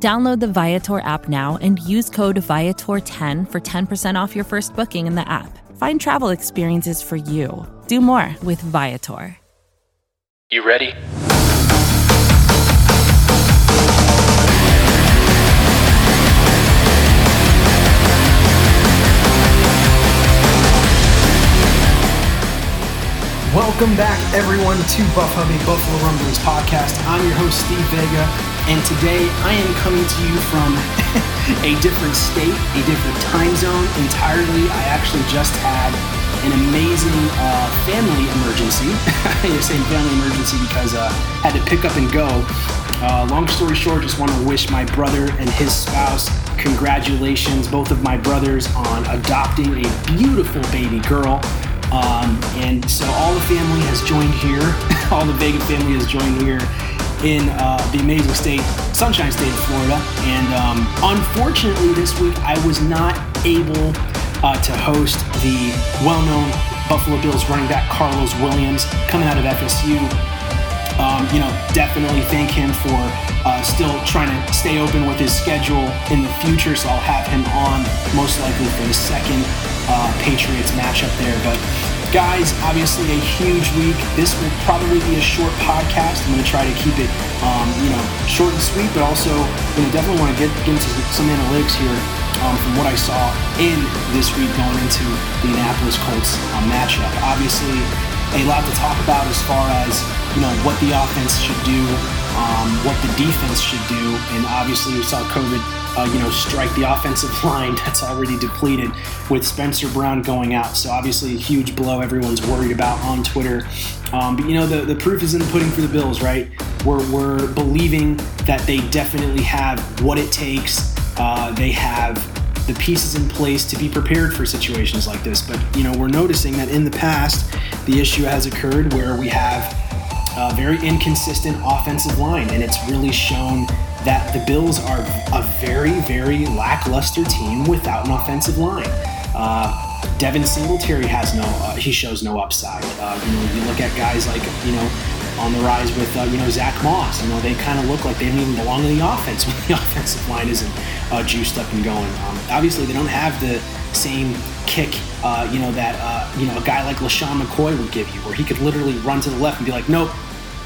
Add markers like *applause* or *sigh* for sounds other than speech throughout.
Download the Viator app now and use code Viator10 for 10% off your first booking in the app. Find travel experiences for you. Do more with Viator. You ready? Welcome back, everyone, to Buff Hubby Buffalo Rumblings podcast. I'm your host, Steve Vega, and today I am coming to you from *laughs* a different state, a different time zone entirely. I actually just had an amazing uh, family emergency. *laughs* I say family emergency because I uh, had to pick up and go. Uh, long story short, just want to wish my brother and his spouse congratulations, both of my brothers, on adopting a beautiful baby girl. Um, and so all the family has joined here. *laughs* all the Vega family has joined here in uh, the amazing state, Sunshine State of Florida. And um, unfortunately, this week I was not able uh, to host the well-known Buffalo Bills running back Carlos Williams coming out of FSU. Um, you know, definitely thank him for uh, still trying to stay open with his schedule in the future. So I'll have him on most likely for the second uh, Patriots matchup there. But guys, obviously a huge week. This will probably be a short podcast. I'm going to try to keep it, um, you know, short and sweet, but also going to definitely want to get, into some analytics here um, from what I saw in this week going into the Indianapolis Colts uh, matchup. Obviously, a lot to talk about as far as you know what the offense should do, um, what the defense should do, and obviously we saw COVID uh, you know, strike the *laughs* offensive line that's already depleted with Spencer Brown going out. So obviously a huge blow everyone's worried about on Twitter. Um, but you know, the, the proof is in the pudding for the Bills, right? We're, we're believing that they definitely have what it takes. Uh, they have the pieces in place to be prepared for situations like this. But you know, we're noticing that in the past, the issue has occurred where we have a very inconsistent offensive line, and it's really shown that the Bills are a very, very lackluster team without an offensive line. Uh, Devin Singletary has no, uh, he shows no upside. Uh, you know, you look at guys like, you know, on the rise with, uh, you know, Zach Moss. You know, they kind of look like they don't even belong in the offense *laughs* when the offensive line isn't uh, juiced up and going. Um, obviously, they don't have the same kick, uh, you know, that, uh, you know, a guy like LeSean McCoy would give you, where he could literally run to the left and be like, nope,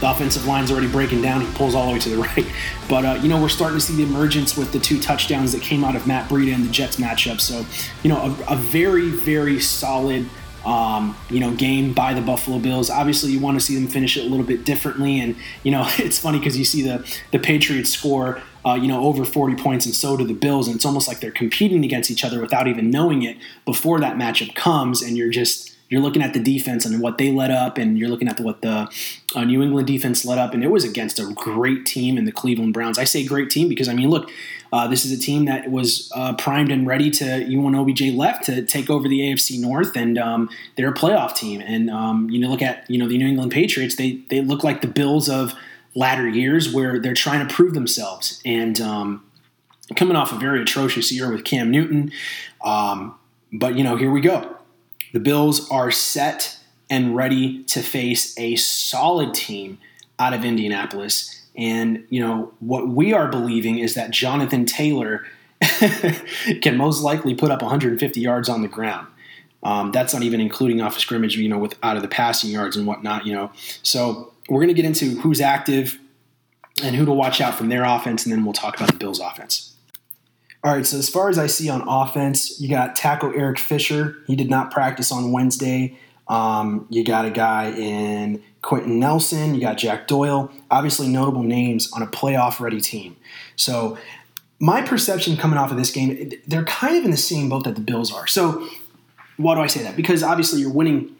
the offensive line's already breaking down. He pulls all the way to the *laughs* right. But, uh, you know, we're starting to see the emergence with the two touchdowns that came out of Matt Breida and the Jets matchup. So, you know, a, a very, very solid. Um, you know, game by the Buffalo Bills. Obviously, you want to see them finish it a little bit differently, and you know, *laughs* it's funny because you see the the Patriots score, uh, you know, over 40 points, and so do the Bills, and it's almost like they're competing against each other without even knowing it before that matchup comes, and you're just you're looking at the defense and what they let up, and you're looking at the, what the uh, New England defense let up, and it was against a great team in the Cleveland Browns. I say great team because I mean, look, uh, this is a team that was uh, primed and ready to. You want OBJ left to take over the AFC North, and um, they're a playoff team. And um, you know, look at you know the New England Patriots. They they look like the Bills of latter years where they're trying to prove themselves and. Um, coming off a very atrocious year with Cam Newton, um, but you know, here we go the Bills are set and ready to face a solid team out of Indianapolis. And, you know, what we are believing is that Jonathan Taylor *laughs* can most likely put up 150 yards on the ground. Um, that's not even including off of scrimmage, you know, with out of the passing yards and whatnot, you know. So we're going to get into who's active and who to watch out from their offense, and then we'll talk about the Bills' offense. All right, so as far as I see on offense, you got tackle Eric Fisher. He did not practice on Wednesday. Um, you got a guy in Quenton Nelson. You got Jack Doyle. Obviously, notable names on a playoff ready team. So, my perception coming off of this game, they're kind of in the same boat that the Bills are. So, why do I say that? Because obviously, you're winning.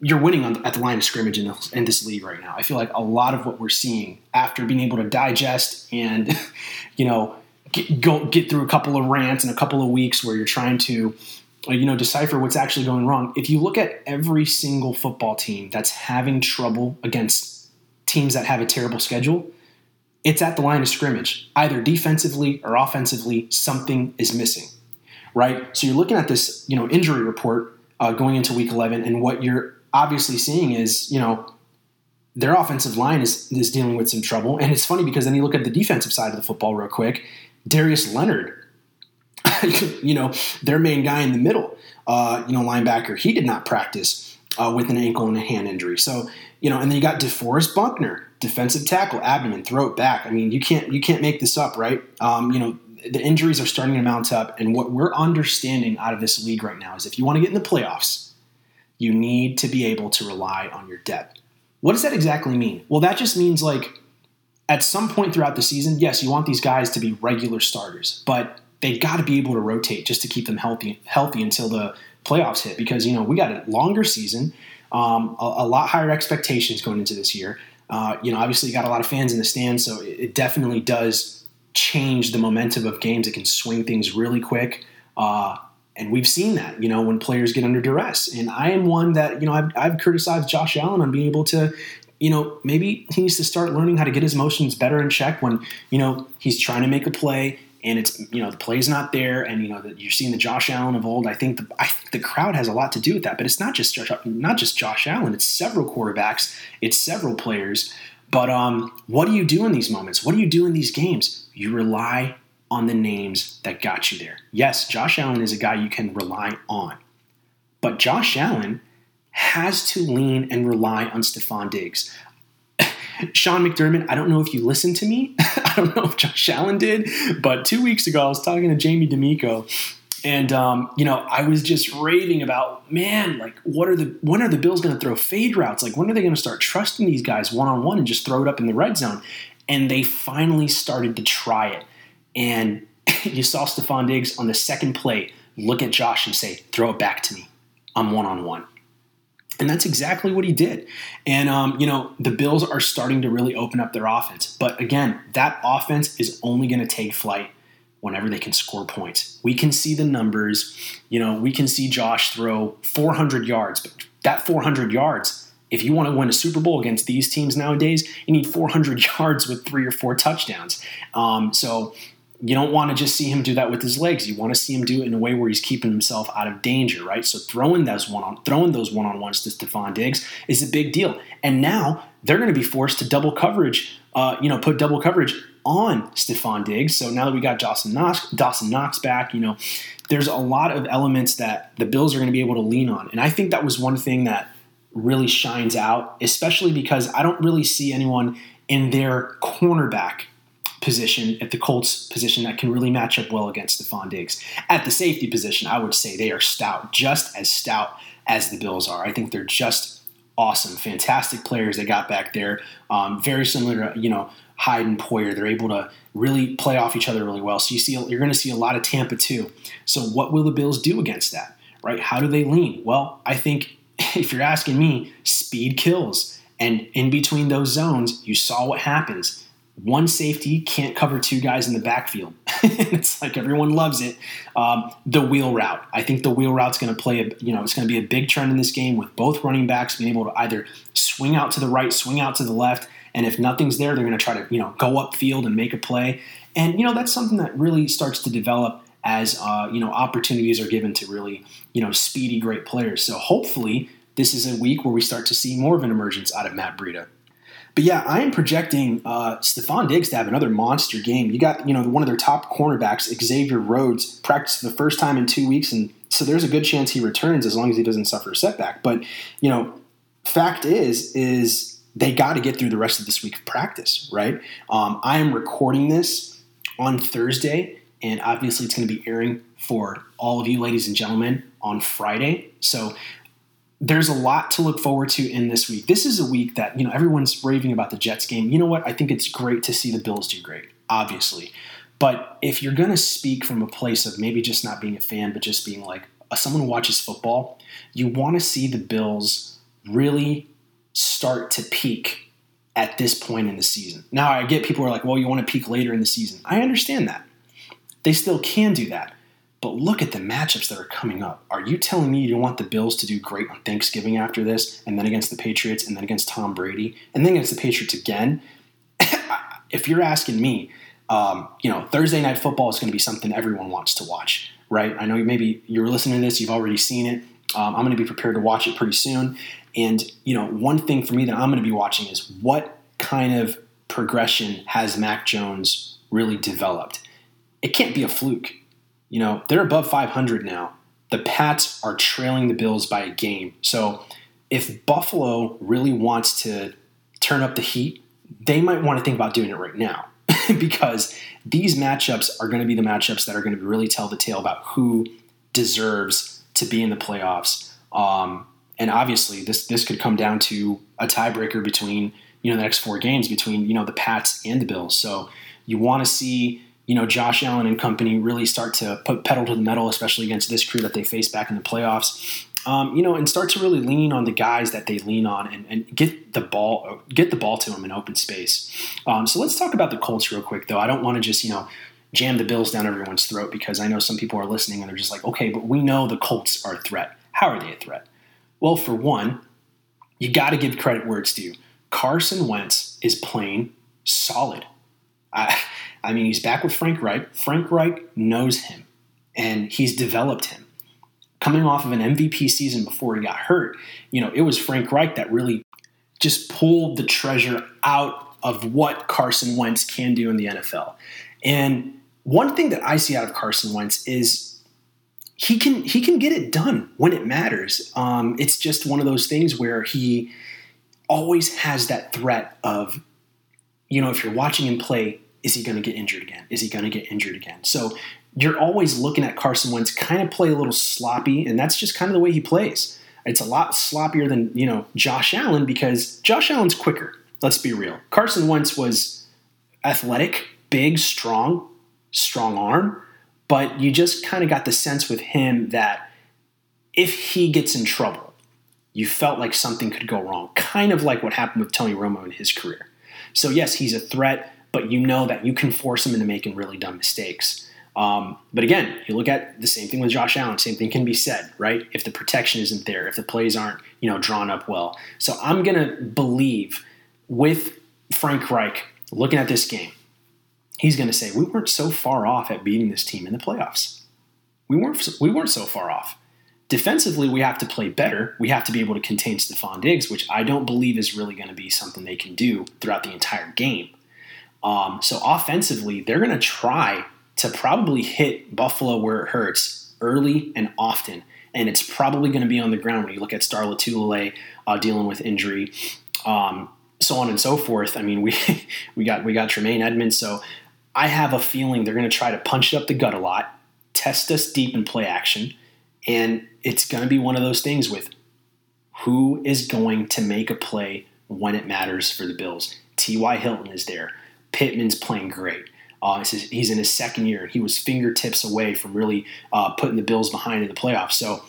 You're winning on, at the line of scrimmage in in this league right now. I feel like a lot of what we're seeing after being able to digest and, *laughs* you know, get, go get through a couple of rants and a couple of weeks where you're trying to uh, you know, decipher what's actually going wrong. If you look at every single football team that's having trouble against teams that have a terrible schedule, it's at the line of scrimmage. Either defensively or offensively, something is missing, right? So you're looking at this, you know, injury report uh, going into Week 11, and what you're obviously seeing is, you know, their offensive line is is dealing with some trouble. And it's funny because then you look at the defensive side of the football real quick. Darius Leonard, *laughs* you know, their main guy in the middle, uh, you know, linebacker, he did not practice uh, with an ankle and a hand injury. So, you know, and then you got DeForest Buckner, defensive tackle, abdomen, throat, back. I mean, you can't you can't make this up, right? Um, you know, the injuries are starting to mount up, and what we're understanding out of this league right now is if you want to get in the playoffs, you need to be able to rely on your depth. What does that exactly mean? Well, that just means like at some point throughout the season, yes, you want these guys to be regular starters, but they've got to be able to rotate just to keep them healthy healthy until the playoffs hit because you know we got a longer season, um, a, a, lot higher expectations going into this year. Uh, you know, obviously you got a lot of fans in the stands, so it, it, definitely does change the momentum of games. It can swing things really quick. Uh, and we've seen that, you know, when players get under duress. And I am one that, you know, I've, I've criticized Josh Allen on being able to, you know, maybe he needs to start learning how to get his emotions better in check when, you know, he's trying to make a play and it's you know the play's not there, and you know that you're seeing the Josh Allen of old. I think the I think the crowd has a lot to do with that, but it's not just not just Josh Allen. It's several quarterbacks, it's several players. But um, what do you do in these moments? What do you do in these games? You rely on the names that got you there. Yes, Josh Allen is a guy you can rely on. But Josh Allen has to lean and rely on Stefon Diggs. *laughs* Sean McDermott, I don't know if you listened to me. *laughs* I don't know if Josh Allen did, but two weeks ago I was talking to Jamie D'Amico, and um, you know I was just raving about man, like what are the when are the Bills going to throw fade routes? Like when are they going to start trusting these guys one on one and just throw it up in the red zone? And they finally started to try it and *laughs* you saw Stefon Diggs on the second play look at Josh and say, throw it back to me. I'm one on one. And that's exactly what he did. And, um, you know, the Bills are starting to really open up their offense. But again, that offense is only going to take flight whenever they can score points. We can see the numbers. You know, we can see Josh throw 400 yards, but that 400 yards, if you want to win a Super Bowl against these teams nowadays, you need 400 *laughs* yards with three or four touchdowns. Um, so, you don't want to just see him do that with his legs. You want to see him do it in a way where he's keeping himself out of danger, right? So throwing those one on throwing those one on ones to Stefon Diggs is a big deal. And now they're going to be forced to double coverage, uh, you know, put double coverage on Stefon Diggs. So now that we got Dawson Knox, Dawson Knox back, you know, there's a lot of elements that the Bills are going to be able to lean on. And I think that was one thing that really shines out, especially because I don't really see anyone in their cornerback position at the Colts position that can really match up well against Stefon Diggs. At the safety position, I would say they are stout, just as stout as the Bills are. I think they're just awesome, fantastic players they got back there. Um, very similar to you know Hyde and Poyer. They're able to really play off each other really well. So you see, you're going to see a lot of Tampa 2. So what will the Bills do against that? Right? How do they lean? Well, I think *laughs* if you're asking me, speed kills. And in between those zones, you saw what happens one safety can't cover two guys in the backfield. *laughs* it's like everyone loves it. Um, the wheel route. I think the wheel route's going to play a you know it's going to be a big trend in this game with both running backs being able to either swing out to the right, swing out to the left, and if nothing's there, they're going to try to you know go upfield and make a play. And you know that's something that really starts to develop as uh, you know opportunities are given to really you know speedy great players. So hopefully this is a week where we start to see more of an emergence out of Matt Breida. But yeah, I am projecting uh, Stefon Diggs to have another monster game. You got you know one of their top cornerbacks, Xavier Rhodes, practiced the first time in two weeks, and so there's a good chance he returns as long as he doesn't suffer a setback. But you know, fact is is they got to get through the rest of this week of practice, right? Um, I am recording this on Thursday, and obviously it's going to be airing for all of you, ladies and gentlemen, on Friday. So there's a lot to look forward to in this week. This is a week that, you know, everyone's raving about the Jets game. You know what? I think it's great to see the Bills do great, obviously. But if you're going to speak from a place of maybe just not being a fan, but just being like a, someone who watches football, you want to see the Bills really start to peak at this point in the season. Now, I get people are like, well, you want to peak later in the season. I understand that. They still can do that. But look at the matchups that are coming up. Are you telling me you want the Bills to do great on Thanksgiving after this, and then against the Patriots, and then against Tom Brady, and then against the Patriots again? *coughs* if you're asking me, um, you know, Thursday night football is going to be something everyone wants to watch, right? I know maybe you're listening to this, you've already seen it. Um, I'm going to be prepared to watch it pretty soon. And, you know, one thing for me that I'm going to be watching is what kind of progression has Mac Jones really developed? It can't be a fluke. You know, they're above 500 now. The Pats are trailing the Bills by a game. So if Buffalo really wants to turn up the heat, they might want to think about doing it right now *laughs* because these matchups are going to be the matchups that are going to really tell the tale about who deserves to be in the playoffs. Um, and obviously, this this could come down to a tiebreaker between you know the next four games between you know the Pats and the Bills. So you want to see you know Josh Allen and company really start to put pedal to the metal, especially against this crew that they face back in the playoffs. Um, you know, and start to really lean on the guys that they lean on and, and get the ball get the ball to them in open space. Um, so let's talk about the Colts real quick, though. I don't want to just you know jam the Bills down everyone's throat because I know some people are listening and they're just like, okay, but we know the Colts are a threat. How are they a threat? Well, for one, you got to give credit where it's due. Carson Wentz is playing solid. I, I mean, he's back with Frank Reich. Frank Reich knows him, and he's developed him. Coming off of an MVP season before he got hurt, you know, it was Frank Reich that really just pulled the treasure out of what Carson Wentz can do in the NFL. And one thing that I see out of Carson Wentz is he can he can get it done when it matters. Um, it's just one of those things where he always has that threat of, you know, if you're watching him play, is he going to get injured again? Is he going to get injured again? So you're always looking at Carson Wentz kind of play a little sloppy, and that's just kind of the way he plays. It's a lot sloppier than you know Josh Allen because Josh Allen's quicker. Let's be real. Carson Wentz was athletic, big, strong, strong arm but you just kind of got the sense with him that if he gets in trouble, you felt like something could go wrong, kind of like what happened with Tony Romo in his career. So, yes, he's a threat, but you know that you can force them into making really dumb mistakes. Um, but again, you look at the same thing with Josh Allen. Same thing can be said, right? If the protection isn't there, if the plays aren't, you know, drawn up well. So I'm gonna believe with Frank Reich looking at this game, he's to say, we weren't so far off at beating this team in the playoffs. We weren't, we weren't so far off. Defensively, we have to play better. We have to be able to contain Stefon Diggs, which I don't believe is really going to be something they can do throughout the entire game. Um, so offensively, they're going to try to probably hit Buffalo where it hurts early and often. And it's probably going to be on the ground when you look at Star Lotulelei uh, dealing with injury, um, so on and so forth. I mean, we *laughs* we got we got Tremaine Edmunds, so I have a feeling they're going to try to punch it up the gut a lot, test us deep in play action, and it's going to be one of those things with who is going to make a play when it matters for the Bills. T.Y. Hilton is there. Pittman's playing great. Uh, he's in his second year. He was fingertips away from really uh, putting the Bills behind in the playoffs. So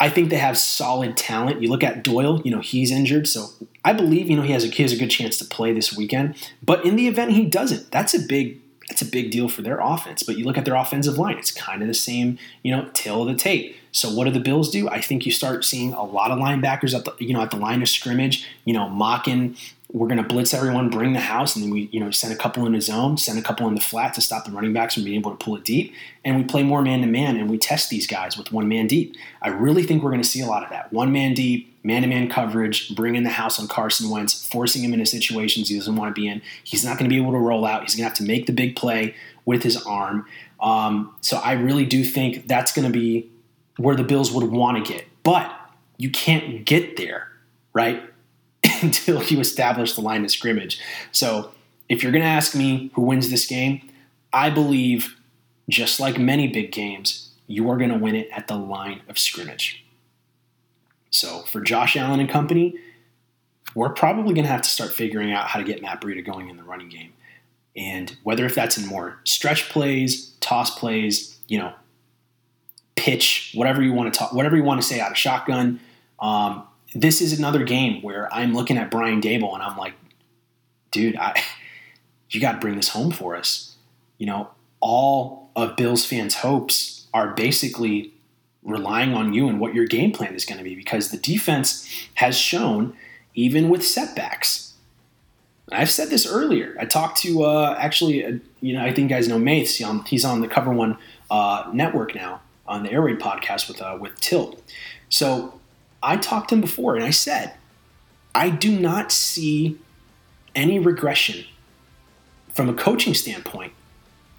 I think they have solid talent. You look at Doyle, you know, he's injured, so I believe, you know, he has a he has a good chance to play this weekend. But in the event he doesn't, that's a big that's a big deal for their offense. But you look at their offensive line, it's kind of the same, you know, tale of the tape. So what do the Bills do? I think you start seeing a lot of linebackers at the you know at the line of scrimmage, you know, mocking we're going to blitz everyone, bring the house, and then we, you know, send a couple in the zone, send a couple in the flat to stop the running backs from being able to pull it deep, and we play more man to man, and we test these guys with one man deep. I really think we're going to see a lot of that one man deep, man to man coverage, bringing the house on Carson Wentz, forcing him into situations he doesn't want to be in. He's not going to be able to roll out. He's going to have to make the big play with his arm. Um, so I really do think that's going to be where the Bills would want to get, but you can't get there, right? *coughs* until you establish the line of scrimmage. So if you're going to ask me who wins this game, I believe, just like many big games, you are going to win it at the line of scrimmage. So for Josh Allen and company, we're probably going to have to start figuring out how to get Matt Breida going in the running game. And whether if that's in more stretch plays, toss plays, you know, pitch, whatever you want to talk, whatever you want to say out of shotgun, um, this is another game where I'm looking at Brian Daboll and I'm like, dude, I, *laughs* you got to bring this home for us. You know, all of Bills fans' hopes are basically relying on you and what your game plan is going to be because the defense has shown, even with setbacks. I've said this earlier. I talked to uh, actually, uh, you know, I think you guys know Mace. He's on the Cover One uh, network now on the Air Raid podcast with uh, with Tilt. So I talked to him before, and I said, I do not see any regression from a coaching standpoint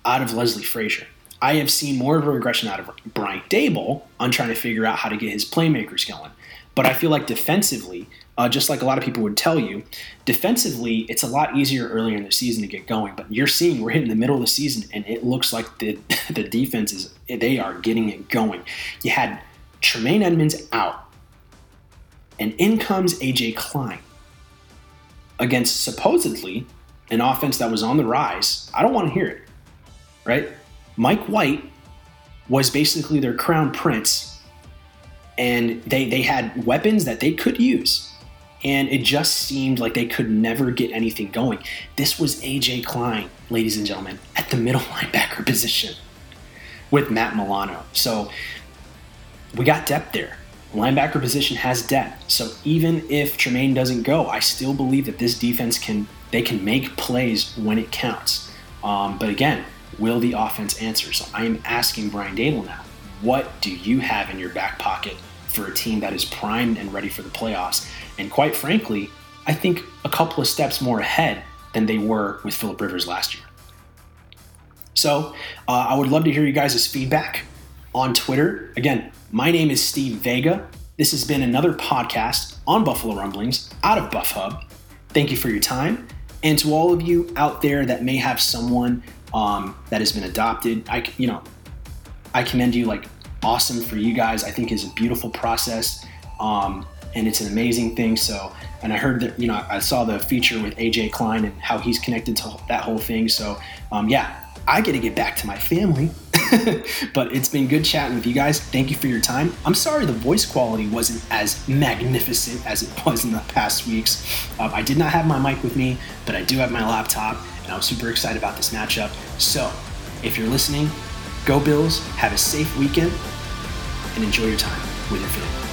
out of Leslie Frazier. I have seen more of a regression out of Brian Daboll on trying to figure out how to get his playmakers going. But I feel like defensively, uh, just like a lot of people would tell you, defensively, it's a lot easier earlier in the season to get going. But you're seeing we're hitting the middle of the season, and it looks like the *laughs* the defense is they are getting it going. You had Tremaine Edmunds out, and in comes AJ Klein against supposedly an offense that was on the rise. I don't want to hear it, right? Mike White was basically their crown prince, and they they had weapons that they could use, and it just seemed like they could never get anything going. This was AJ Klein, ladies and gentlemen, at the middle *laughs* linebacker position with Matt Milano. So we got depth there. Linebacker position has depth. So even if Tremaine doesn't go, I still believe that this defense can they can make plays when it counts. Um, but again, will the offense answer? So I am asking Brian Daboll now, what do you have in your back pocket for a team that is primed and ready for the playoffs? And quite frankly, I think a couple of steps more ahead than they were with Philip Rivers last year. So uh, I would love to hear you guys' feedback on Twitter. Again, my name is Steve Vega. This has been another podcast on Buffalo Rumblings out of Buff Hub. Thank you for your time. And to all of you out there that may have someone um, that has been adopted. I, you know, I commend you. Like, awesome for you guys. I think is a beautiful process, um, and it's an amazing thing. So, and I heard that, you know, I saw the feature with AJ Klein and how he's connected to that whole thing. So, um, yeah, I get to get back to my family. *laughs* but it's been good chatting with you guys. Thank you for your time. I'm sorry the voice quality wasn't as magnificent as it *laughs* was in the past weeks. Um, I did not have my mic with me, but I do have my laptop and I'm super excited about this matchup. So, if you're listening, go Bills, have a safe weekend, and enjoy your time with your family.